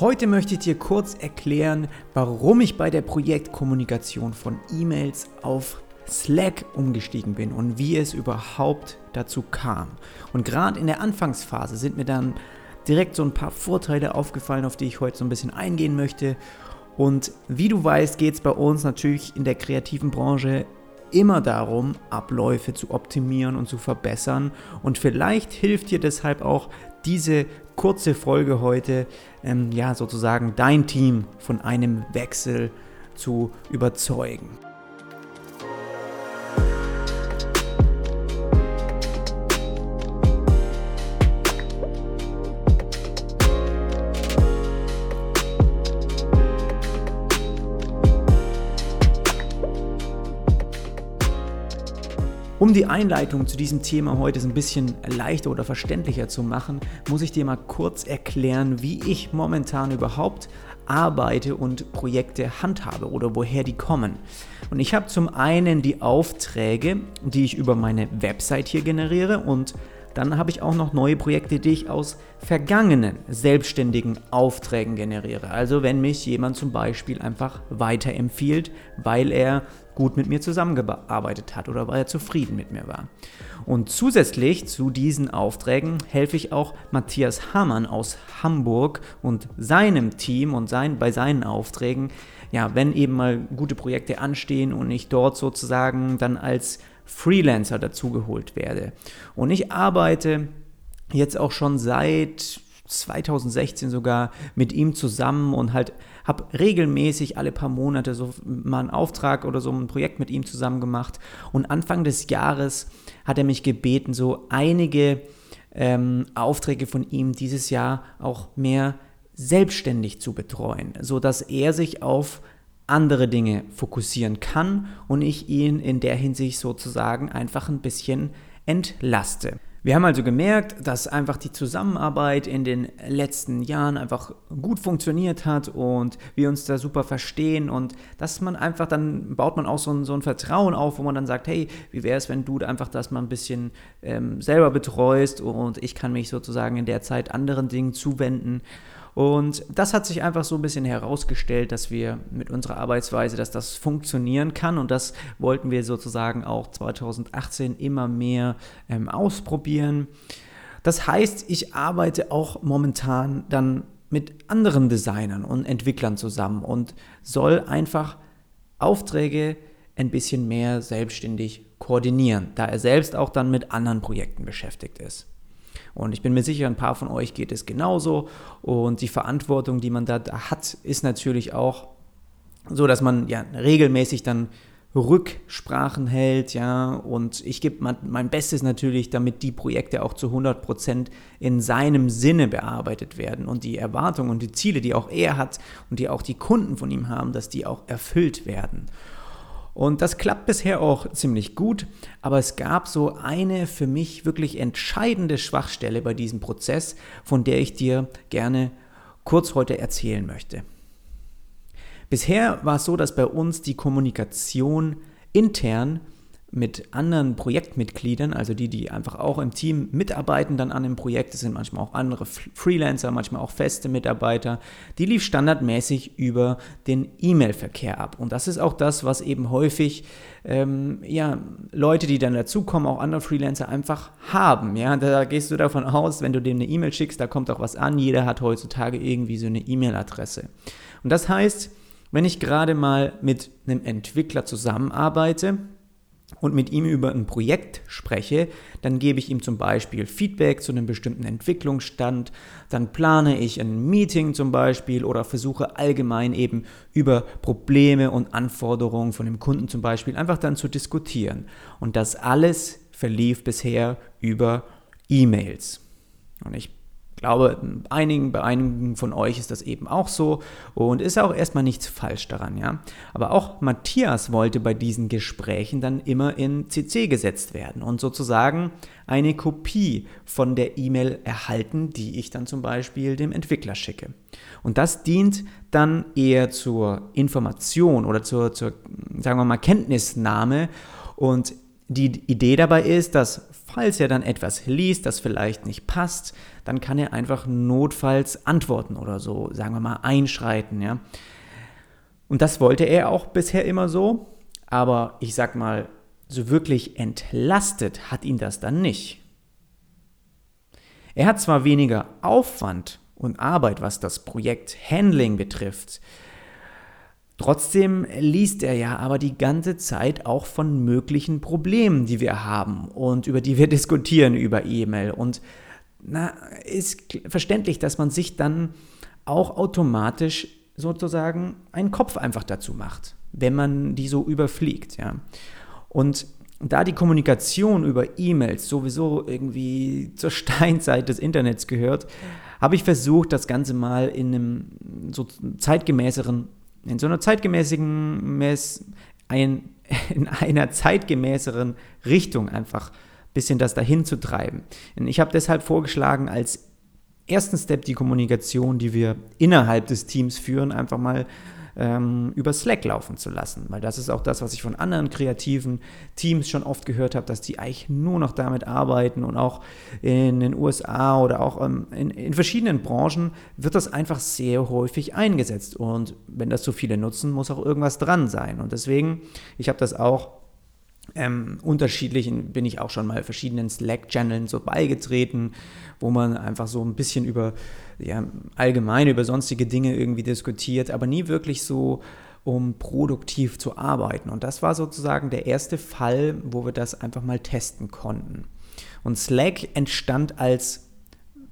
Heute möchte ich dir kurz erklären, warum ich bei der Projektkommunikation von E-Mails auf Slack umgestiegen bin und wie es überhaupt dazu kam. Und gerade in der Anfangsphase sind mir dann direkt so ein paar Vorteile aufgefallen, auf die ich heute so ein bisschen eingehen möchte. Und wie du weißt, geht es bei uns natürlich in der kreativen Branche immer darum, Abläufe zu optimieren und zu verbessern. Und vielleicht hilft dir deshalb auch diese kurze Folge heute, ähm, ja, sozusagen dein Team von einem Wechsel zu überzeugen. Um die Einleitung zu diesem Thema heute ein bisschen leichter oder verständlicher zu machen, muss ich dir mal kurz erklären, wie ich momentan überhaupt arbeite und Projekte handhabe oder woher die kommen. Und ich habe zum einen die Aufträge, die ich über meine Website hier generiere und dann habe ich auch noch neue Projekte, die ich aus vergangenen selbstständigen Aufträgen generiere. Also wenn mich jemand zum Beispiel einfach weiterempfiehlt, weil er gut mit mir zusammengearbeitet hat oder weil er zufrieden mit mir war. Und zusätzlich zu diesen Aufträgen helfe ich auch Matthias Hamann aus Hamburg und seinem Team und sein, bei seinen Aufträgen, ja, wenn eben mal gute Projekte anstehen und ich dort sozusagen dann als Freelancer dazugeholt werde. Und ich arbeite jetzt auch schon seit 2016 sogar mit ihm zusammen und halt habe regelmäßig alle paar Monate so mal einen Auftrag oder so ein Projekt mit ihm zusammen gemacht. Und Anfang des Jahres hat er mich gebeten, so einige ähm, Aufträge von ihm dieses Jahr auch mehr selbstständig zu betreuen, so dass er sich auf andere Dinge fokussieren kann und ich ihn in der Hinsicht sozusagen einfach ein bisschen entlaste. Wir haben also gemerkt, dass einfach die Zusammenarbeit in den letzten Jahren einfach gut funktioniert hat und wir uns da super verstehen und dass man einfach, dann baut man auch so ein, so ein Vertrauen auf, wo man dann sagt, hey, wie wäre es, wenn du einfach das mal ein bisschen ähm, selber betreust und ich kann mich sozusagen in der Zeit anderen Dingen zuwenden. Und das hat sich einfach so ein bisschen herausgestellt, dass wir mit unserer Arbeitsweise, dass das funktionieren kann. Und das wollten wir sozusagen auch 2018 immer mehr ähm, ausprobieren. Das heißt, ich arbeite auch momentan dann mit anderen Designern und Entwicklern zusammen und soll einfach Aufträge ein bisschen mehr selbstständig koordinieren, da er selbst auch dann mit anderen Projekten beschäftigt ist. Und ich bin mir sicher, ein paar von euch geht es genauso. Und die Verantwortung, die man da hat, ist natürlich auch so, dass man ja regelmäßig dann Rücksprachen hält, ja, und ich gebe mein Bestes natürlich, damit die Projekte auch zu 100% in seinem Sinne bearbeitet werden und die Erwartungen und die Ziele, die auch er hat und die auch die Kunden von ihm haben, dass die auch erfüllt werden. Und das klappt bisher auch ziemlich gut, aber es gab so eine für mich wirklich entscheidende Schwachstelle bei diesem Prozess, von der ich dir gerne kurz heute erzählen möchte. Bisher war es so, dass bei uns die Kommunikation intern mit anderen Projektmitgliedern, also die, die einfach auch im Team mitarbeiten dann an dem Projekt, das sind manchmal auch andere Freelancer, manchmal auch feste Mitarbeiter, die lief standardmäßig über den E-Mail-Verkehr ab. Und das ist auch das, was eben häufig ähm, ja, Leute, die dann dazukommen, auch andere Freelancer einfach haben. Ja? Da gehst du davon aus, wenn du dem eine E-Mail schickst, da kommt auch was an. Jeder hat heutzutage irgendwie so eine E-Mail-Adresse. Und das heißt, wenn ich gerade mal mit einem Entwickler zusammenarbeite, und mit ihm über ein Projekt spreche, dann gebe ich ihm zum Beispiel Feedback zu einem bestimmten Entwicklungsstand, dann plane ich ein Meeting zum Beispiel oder versuche allgemein eben über Probleme und Anforderungen von dem Kunden zum Beispiel einfach dann zu diskutieren. Und das alles verlief bisher über E-Mails. Und ich glaube, einigen, bei einigen von euch ist das eben auch so und ist auch erstmal nichts falsch daran, ja. Aber auch Matthias wollte bei diesen Gesprächen dann immer in CC gesetzt werden und sozusagen eine Kopie von der E-Mail erhalten, die ich dann zum Beispiel dem Entwickler schicke. Und das dient dann eher zur Information oder zur, zur sagen wir mal, Kenntnisnahme und die Idee dabei ist, dass falls er dann etwas liest, das vielleicht nicht passt, dann kann er einfach notfalls antworten oder so, sagen wir mal, einschreiten, ja. Und das wollte er auch bisher immer so, aber ich sag mal, so wirklich entlastet hat ihn das dann nicht. Er hat zwar weniger Aufwand und Arbeit, was das Projekt Handling betrifft, Trotzdem liest er ja aber die ganze Zeit auch von möglichen Problemen, die wir haben und über die wir diskutieren über E-Mail. Und na, ist verständlich, dass man sich dann auch automatisch sozusagen einen Kopf einfach dazu macht, wenn man die so überfliegt. Ja. Und da die Kommunikation über E-Mails sowieso irgendwie zur Steinzeit des Internets gehört, habe ich versucht, das Ganze mal in einem so zeitgemäßeren in so einer zeitgemäßigen, ein, in einer zeitgemäßeren Richtung einfach ein bisschen das dahin zu treiben. Und ich habe deshalb vorgeschlagen, als ersten Step die Kommunikation, die wir innerhalb des Teams führen, einfach mal ähm, über Slack laufen zu lassen. Weil das ist auch das, was ich von anderen kreativen Teams schon oft gehört habe, dass die eigentlich nur noch damit arbeiten und auch in den USA oder auch ähm, in, in verschiedenen Branchen wird das einfach sehr häufig eingesetzt. Und wenn das so viele nutzen, muss auch irgendwas dran sein. Und deswegen, ich habe das auch ähm, unterschiedlichen bin ich auch schon mal verschiedenen Slack-Channeln so beigetreten, wo man einfach so ein bisschen über ja, allgemein über sonstige Dinge irgendwie diskutiert, aber nie wirklich so um produktiv zu arbeiten. Und das war sozusagen der erste Fall, wo wir das einfach mal testen konnten. Und Slack entstand als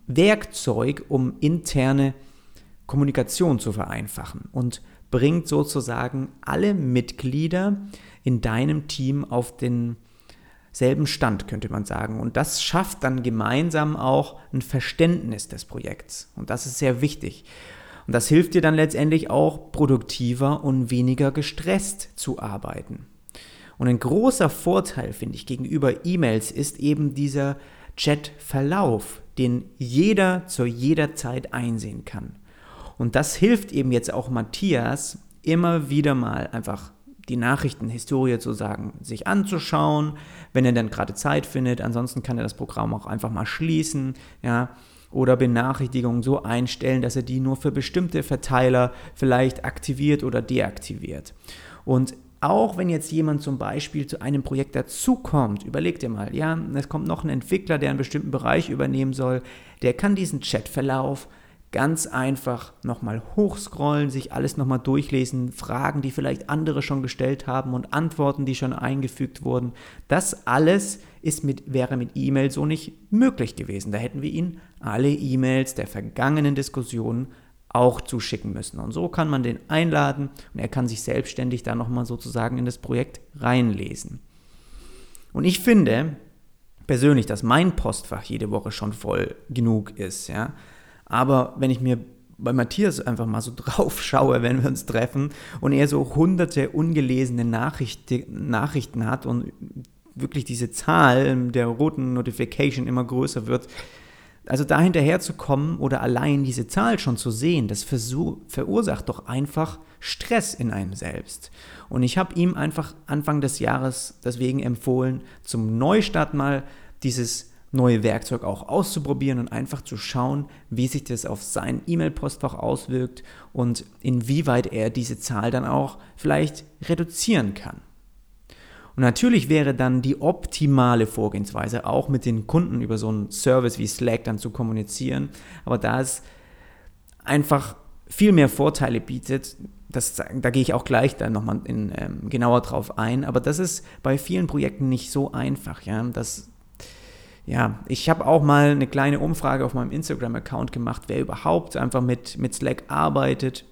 Werkzeug, um interne Kommunikation zu vereinfachen und bringt sozusagen alle Mitglieder in deinem Team auf den selben Stand, könnte man sagen. Und das schafft dann gemeinsam auch ein Verständnis des Projekts. Und das ist sehr wichtig. Und das hilft dir dann letztendlich auch produktiver und weniger gestresst zu arbeiten. Und ein großer Vorteil, finde ich, gegenüber E-Mails ist eben dieser Chat-Verlauf, den jeder zu jeder Zeit einsehen kann. Und das hilft eben jetzt auch Matthias immer wieder mal einfach die Nachrichtenhistorie sozusagen sich anzuschauen, wenn er dann gerade Zeit findet. Ansonsten kann er das Programm auch einfach mal schließen, ja, oder Benachrichtigungen so einstellen, dass er die nur für bestimmte Verteiler vielleicht aktiviert oder deaktiviert. Und auch wenn jetzt jemand zum Beispiel zu einem Projekt dazukommt, überleg dir mal, ja, es kommt noch ein Entwickler, der einen bestimmten Bereich übernehmen soll, der kann diesen Chatverlauf ganz einfach nochmal hochscrollen, sich alles nochmal durchlesen, Fragen, die vielleicht andere schon gestellt haben und Antworten, die schon eingefügt wurden. Das alles ist mit, wäre mit E-Mail so nicht möglich gewesen. Da hätten wir Ihnen alle E-Mails der vergangenen Diskussionen auch zuschicken müssen. Und so kann man den einladen und er kann sich selbstständig da nochmal sozusagen in das Projekt reinlesen. Und ich finde persönlich, dass mein Postfach jede Woche schon voll genug ist. Ja? Aber wenn ich mir bei Matthias einfach mal so drauf schaue, wenn wir uns treffen und er so hunderte ungelesene Nachrichten, Nachrichten hat und wirklich diese Zahl der roten Notification immer größer wird, also da hinterher zu kommen oder allein diese Zahl schon zu sehen, das verursacht doch einfach Stress in einem selbst. Und ich habe ihm einfach Anfang des Jahres deswegen empfohlen, zum Neustart mal dieses neue Werkzeug auch auszuprobieren und einfach zu schauen, wie sich das auf sein E-Mail-Postfach auswirkt und inwieweit er diese Zahl dann auch vielleicht reduzieren kann. Und natürlich wäre dann die optimale Vorgehensweise auch mit den Kunden über so einen Service wie Slack dann zu kommunizieren, aber da es einfach viel mehr Vorteile bietet, das, da gehe ich auch gleich dann nochmal ähm, genauer drauf ein, aber das ist bei vielen Projekten nicht so einfach, ja, das ja, ich habe auch mal eine kleine Umfrage auf meinem Instagram-Account gemacht, wer überhaupt einfach mit, mit Slack arbeitet,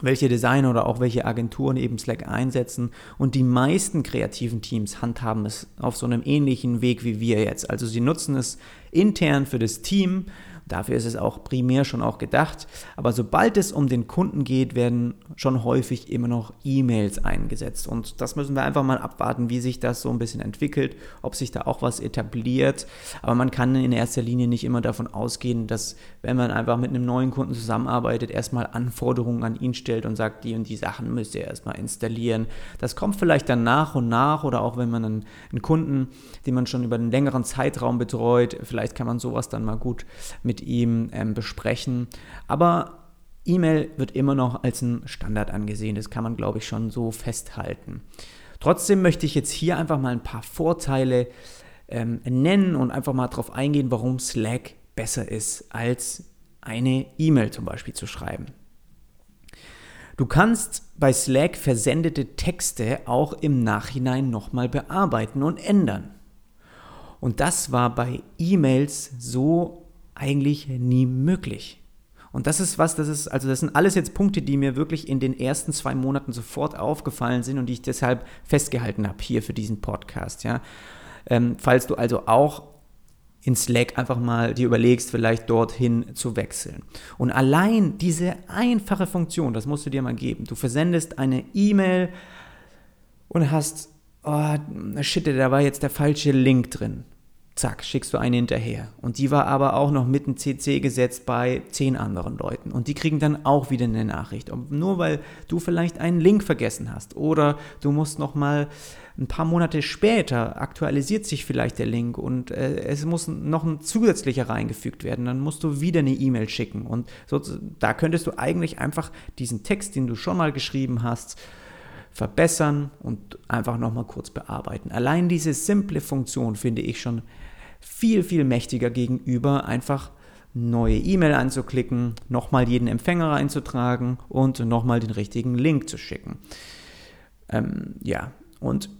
welche Designer oder auch welche Agenturen eben Slack einsetzen. Und die meisten kreativen Teams handhaben es auf so einem ähnlichen Weg wie wir jetzt. Also sie nutzen es intern für das Team Dafür ist es auch primär schon auch gedacht. Aber sobald es um den Kunden geht, werden schon häufig immer noch E-Mails eingesetzt. Und das müssen wir einfach mal abwarten, wie sich das so ein bisschen entwickelt, ob sich da auch was etabliert. Aber man kann in erster Linie nicht immer davon ausgehen, dass wenn man einfach mit einem neuen Kunden zusammenarbeitet, erstmal Anforderungen an ihn stellt und sagt, die und die Sachen müsst ihr erstmal installieren. Das kommt vielleicht dann nach und nach oder auch wenn man einen, einen Kunden, den man schon über einen längeren Zeitraum betreut, vielleicht kann man sowas dann mal gut mit ihm ähm, besprechen. Aber E-Mail wird immer noch als ein Standard angesehen. Das kann man, glaube ich, schon so festhalten. Trotzdem möchte ich jetzt hier einfach mal ein paar Vorteile ähm, nennen und einfach mal darauf eingehen, warum Slack besser ist, als eine E-Mail zum Beispiel zu schreiben. Du kannst bei Slack versendete Texte auch im Nachhinein nochmal bearbeiten und ändern. Und das war bei E-Mails so eigentlich nie möglich. Und das ist was, das ist, also das sind alles jetzt Punkte, die mir wirklich in den ersten zwei Monaten sofort aufgefallen sind und die ich deshalb festgehalten habe hier für diesen Podcast. Ja. Ähm, falls du also auch in Slack einfach mal dir überlegst, vielleicht dorthin zu wechseln. Und allein diese einfache Funktion, das musst du dir mal geben. Du versendest eine E-Mail und hast, oh, shit, da war jetzt der falsche Link drin. Zack, schickst du eine hinterher. Und die war aber auch noch mit einem CC gesetzt bei zehn anderen Leuten. Und die kriegen dann auch wieder eine Nachricht. Und nur weil du vielleicht einen Link vergessen hast oder du musst noch mal ein paar Monate später aktualisiert sich vielleicht der Link und äh, es muss noch ein zusätzlicher reingefügt werden. Dann musst du wieder eine E-Mail schicken. Und so, da könntest du eigentlich einfach diesen Text, den du schon mal geschrieben hast, verbessern und einfach nochmal kurz bearbeiten. Allein diese simple Funktion finde ich schon viel, viel mächtiger gegenüber einfach neue E-Mail anzuklicken, nochmal jeden Empfänger einzutragen und nochmal den richtigen Link zu schicken. Ähm, ja, und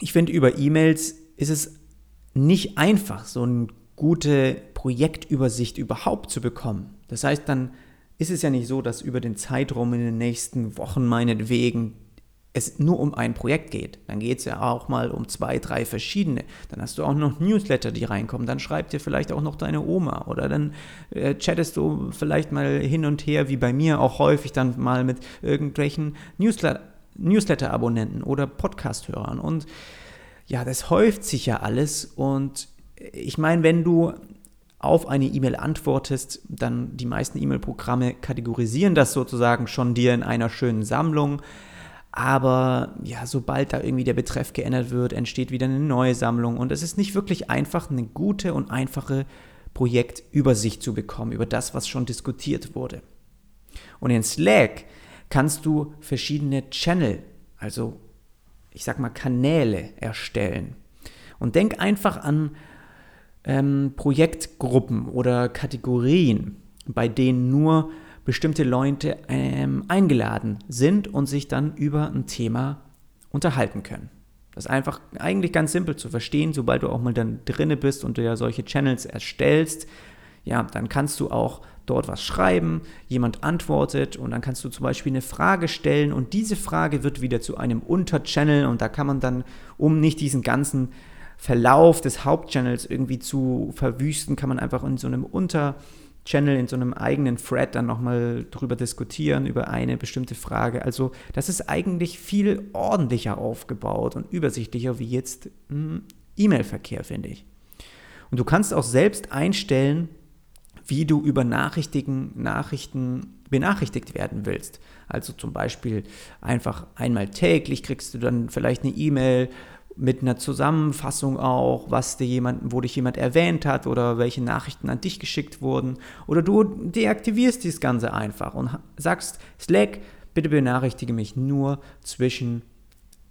ich finde, über E-Mails ist es nicht einfach, so eine gute Projektübersicht überhaupt zu bekommen. Das heißt, dann ist es ja nicht so, dass über den Zeitraum in den nächsten Wochen meinetwegen es nur um ein Projekt geht. Dann geht es ja auch mal um zwei, drei verschiedene. Dann hast du auch noch Newsletter, die reinkommen. Dann schreibt dir vielleicht auch noch deine Oma oder dann äh, chattest du vielleicht mal hin und her, wie bei mir auch häufig dann mal mit irgendwelchen Newsletter Newsletter-Abonnenten oder Podcast-Hörern. Und ja, das häuft sich ja alles. Und ich meine, wenn du auf eine E-Mail antwortest, dann die meisten E-Mail-Programme kategorisieren das sozusagen schon dir in einer schönen Sammlung. Aber ja, sobald da irgendwie der Betreff geändert wird, entsteht wieder eine neue Sammlung. Und es ist nicht wirklich einfach, eine gute und einfache Projektübersicht zu bekommen über das, was schon diskutiert wurde. Und in Slack kannst du verschiedene Channel, also ich sag mal Kanäle erstellen. Und denk einfach an ähm, Projektgruppen oder Kategorien, bei denen nur bestimmte Leute ähm, eingeladen sind und sich dann über ein Thema unterhalten können. Das ist einfach eigentlich ganz simpel zu verstehen, sobald du auch mal dann drinne bist und du ja solche Channels erstellst, ja, dann kannst du auch dort was schreiben, jemand antwortet und dann kannst du zum Beispiel eine Frage stellen und diese Frage wird wieder zu einem Unterchannel und da kann man dann, um nicht diesen ganzen Verlauf des Hauptchannels irgendwie zu verwüsten, kann man einfach in so einem Unterchannel, in so einem eigenen Thread dann nochmal drüber diskutieren, über eine bestimmte Frage. Also das ist eigentlich viel ordentlicher aufgebaut und übersichtlicher wie jetzt E-Mail-Verkehr, finde ich. Und du kannst auch selbst einstellen, wie du über Nachrichten, Nachrichten benachrichtigt werden willst. Also zum Beispiel einfach einmal täglich kriegst du dann vielleicht eine E-Mail mit einer Zusammenfassung auch, was dir jemand, wo dich jemand erwähnt hat oder welche Nachrichten an dich geschickt wurden. Oder du deaktivierst dieses Ganze einfach und sagst, Slack, bitte benachrichtige mich nur zwischen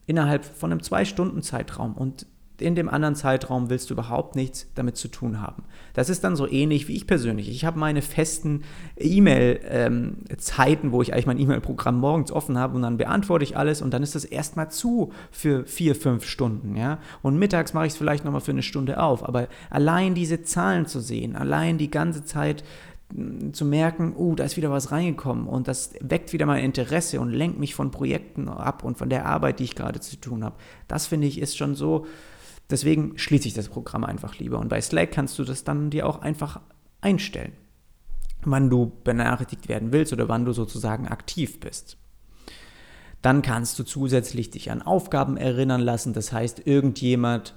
innerhalb von einem zwei Stunden Zeitraum und in dem anderen Zeitraum willst du überhaupt nichts damit zu tun haben. Das ist dann so ähnlich wie ich persönlich. Ich habe meine festen E-Mail-Zeiten, ähm, wo ich eigentlich mein E-Mail-Programm morgens offen habe und dann beantworte ich alles und dann ist das erstmal zu für vier, fünf Stunden. Ja? Und mittags mache ich es vielleicht nochmal für eine Stunde auf. Aber allein diese Zahlen zu sehen, allein die ganze Zeit mm, zu merken, uh, da ist wieder was reingekommen und das weckt wieder mein Interesse und lenkt mich von Projekten ab und von der Arbeit, die ich gerade zu tun habe. Das finde ich ist schon so, Deswegen schließe ich das Programm einfach lieber. Und bei Slack kannst du das dann dir auch einfach einstellen, wann du benachrichtigt werden willst oder wann du sozusagen aktiv bist. Dann kannst du zusätzlich dich an Aufgaben erinnern lassen. Das heißt, irgendjemand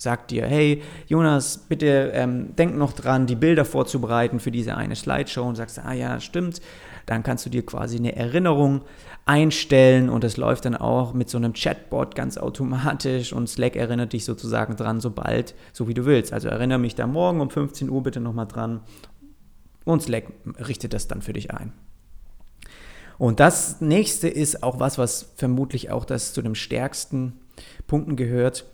sagt dir, hey Jonas, bitte ähm, denk noch dran, die Bilder vorzubereiten für diese eine Slideshow und sagst, ah ja, stimmt. Dann kannst du dir quasi eine Erinnerung einstellen und das läuft dann auch mit so einem Chatbot ganz automatisch und Slack erinnert dich sozusagen dran, sobald, so wie du willst. Also erinnere mich da morgen um 15 Uhr bitte nochmal dran und Slack richtet das dann für dich ein. Und das nächste ist auch was, was vermutlich auch das zu den stärksten Punkten gehört,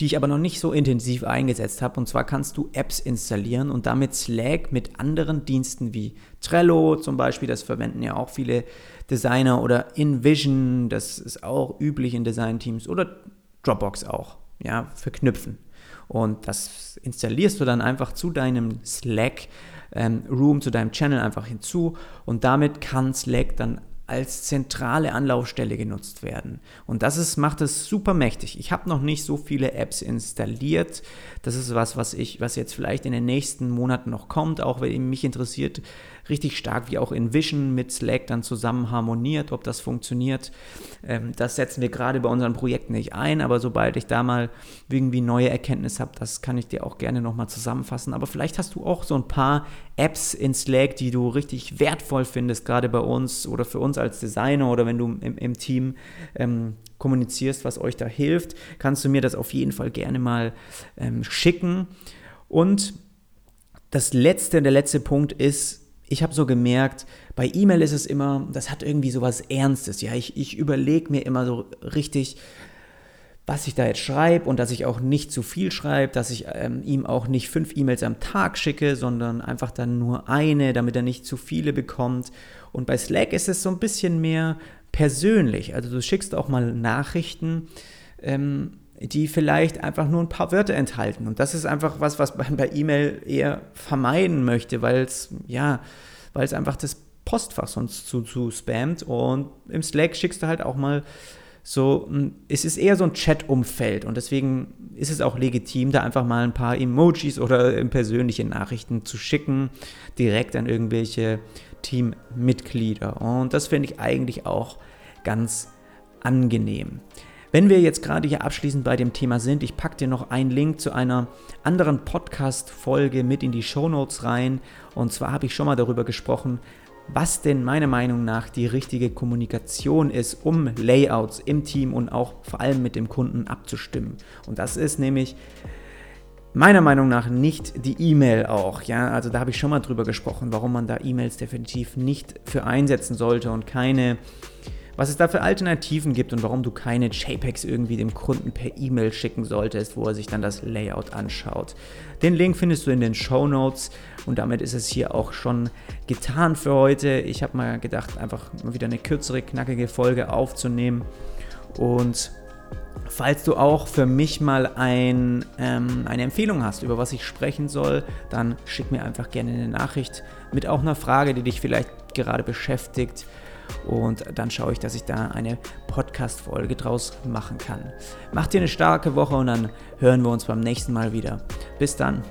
die ich aber noch nicht so intensiv eingesetzt habe. Und zwar kannst du Apps installieren und damit Slack mit anderen Diensten wie Trello zum Beispiel, das verwenden ja auch viele Designer oder InVision, das ist auch üblich in Designteams oder Dropbox auch, ja, verknüpfen. Und das installierst du dann einfach zu deinem Slack ähm, zu deinem Channel einfach hinzu und damit kann Slack dann als zentrale Anlaufstelle genutzt werden. Und das ist, macht es super mächtig. Ich habe noch nicht so viele Apps installiert. Das ist was, was ich, was jetzt vielleicht in den nächsten Monaten noch kommt, auch wenn mich interessiert, richtig stark, wie auch InVision mit Slack dann zusammen harmoniert, ob das funktioniert. Ähm, das setzen wir gerade bei unseren Projekten nicht ein, aber sobald ich da mal irgendwie neue Erkenntnisse habe, das kann ich dir auch gerne nochmal zusammenfassen. Aber vielleicht hast du auch so ein paar Apps in Slack, die du richtig wertvoll findest, gerade bei uns oder für uns als Designer oder wenn du im, im Team ähm, kommunizierst, was euch da hilft, kannst du mir das auf jeden Fall gerne mal ähm, schicken. Und das letzte, der letzte Punkt ist, ich habe so gemerkt, bei E-Mail ist es immer, das hat irgendwie so was Ernstes. Ja, ich, ich überlege mir immer so richtig, was ich da jetzt schreibe und dass ich auch nicht zu viel schreibe, dass ich ähm, ihm auch nicht fünf E-Mails am Tag schicke, sondern einfach dann nur eine, damit er nicht zu viele bekommt. Und bei Slack ist es so ein bisschen mehr persönlich. Also du schickst auch mal Nachrichten. Ähm, die vielleicht einfach nur ein paar Wörter enthalten. Und das ist einfach was, was man bei E-Mail eher vermeiden möchte, weil es, ja, einfach das Postfach sonst zu, zu spammt. Und im Slack schickst du halt auch mal so, es ist eher so ein Chat-Umfeld und deswegen ist es auch legitim, da einfach mal ein paar Emojis oder persönliche Nachrichten zu schicken, direkt an irgendwelche Teammitglieder. Und das finde ich eigentlich auch ganz angenehm. Wenn wir jetzt gerade hier abschließend bei dem Thema sind, ich packe dir noch einen Link zu einer anderen Podcast-Folge mit in die Show Notes rein. Und zwar habe ich schon mal darüber gesprochen, was denn meiner Meinung nach die richtige Kommunikation ist, um Layouts im Team und auch vor allem mit dem Kunden abzustimmen. Und das ist nämlich meiner Meinung nach nicht die E-Mail auch. Ja, also da habe ich schon mal drüber gesprochen, warum man da E-Mails definitiv nicht für einsetzen sollte und keine was es da für Alternativen gibt und warum du keine JPEGs irgendwie dem Kunden per E-Mail schicken solltest, wo er sich dann das Layout anschaut. Den Link findest du in den Show Notes und damit ist es hier auch schon getan für heute. Ich habe mal gedacht, einfach mal wieder eine kürzere, knackige Folge aufzunehmen und Falls du auch für mich mal ein, ähm, eine Empfehlung hast, über was ich sprechen soll, dann schick mir einfach gerne eine Nachricht mit auch einer Frage, die dich vielleicht gerade beschäftigt. Und dann schaue ich, dass ich da eine Podcast-Folge draus machen kann. Macht dir eine starke Woche und dann hören wir uns beim nächsten Mal wieder. Bis dann.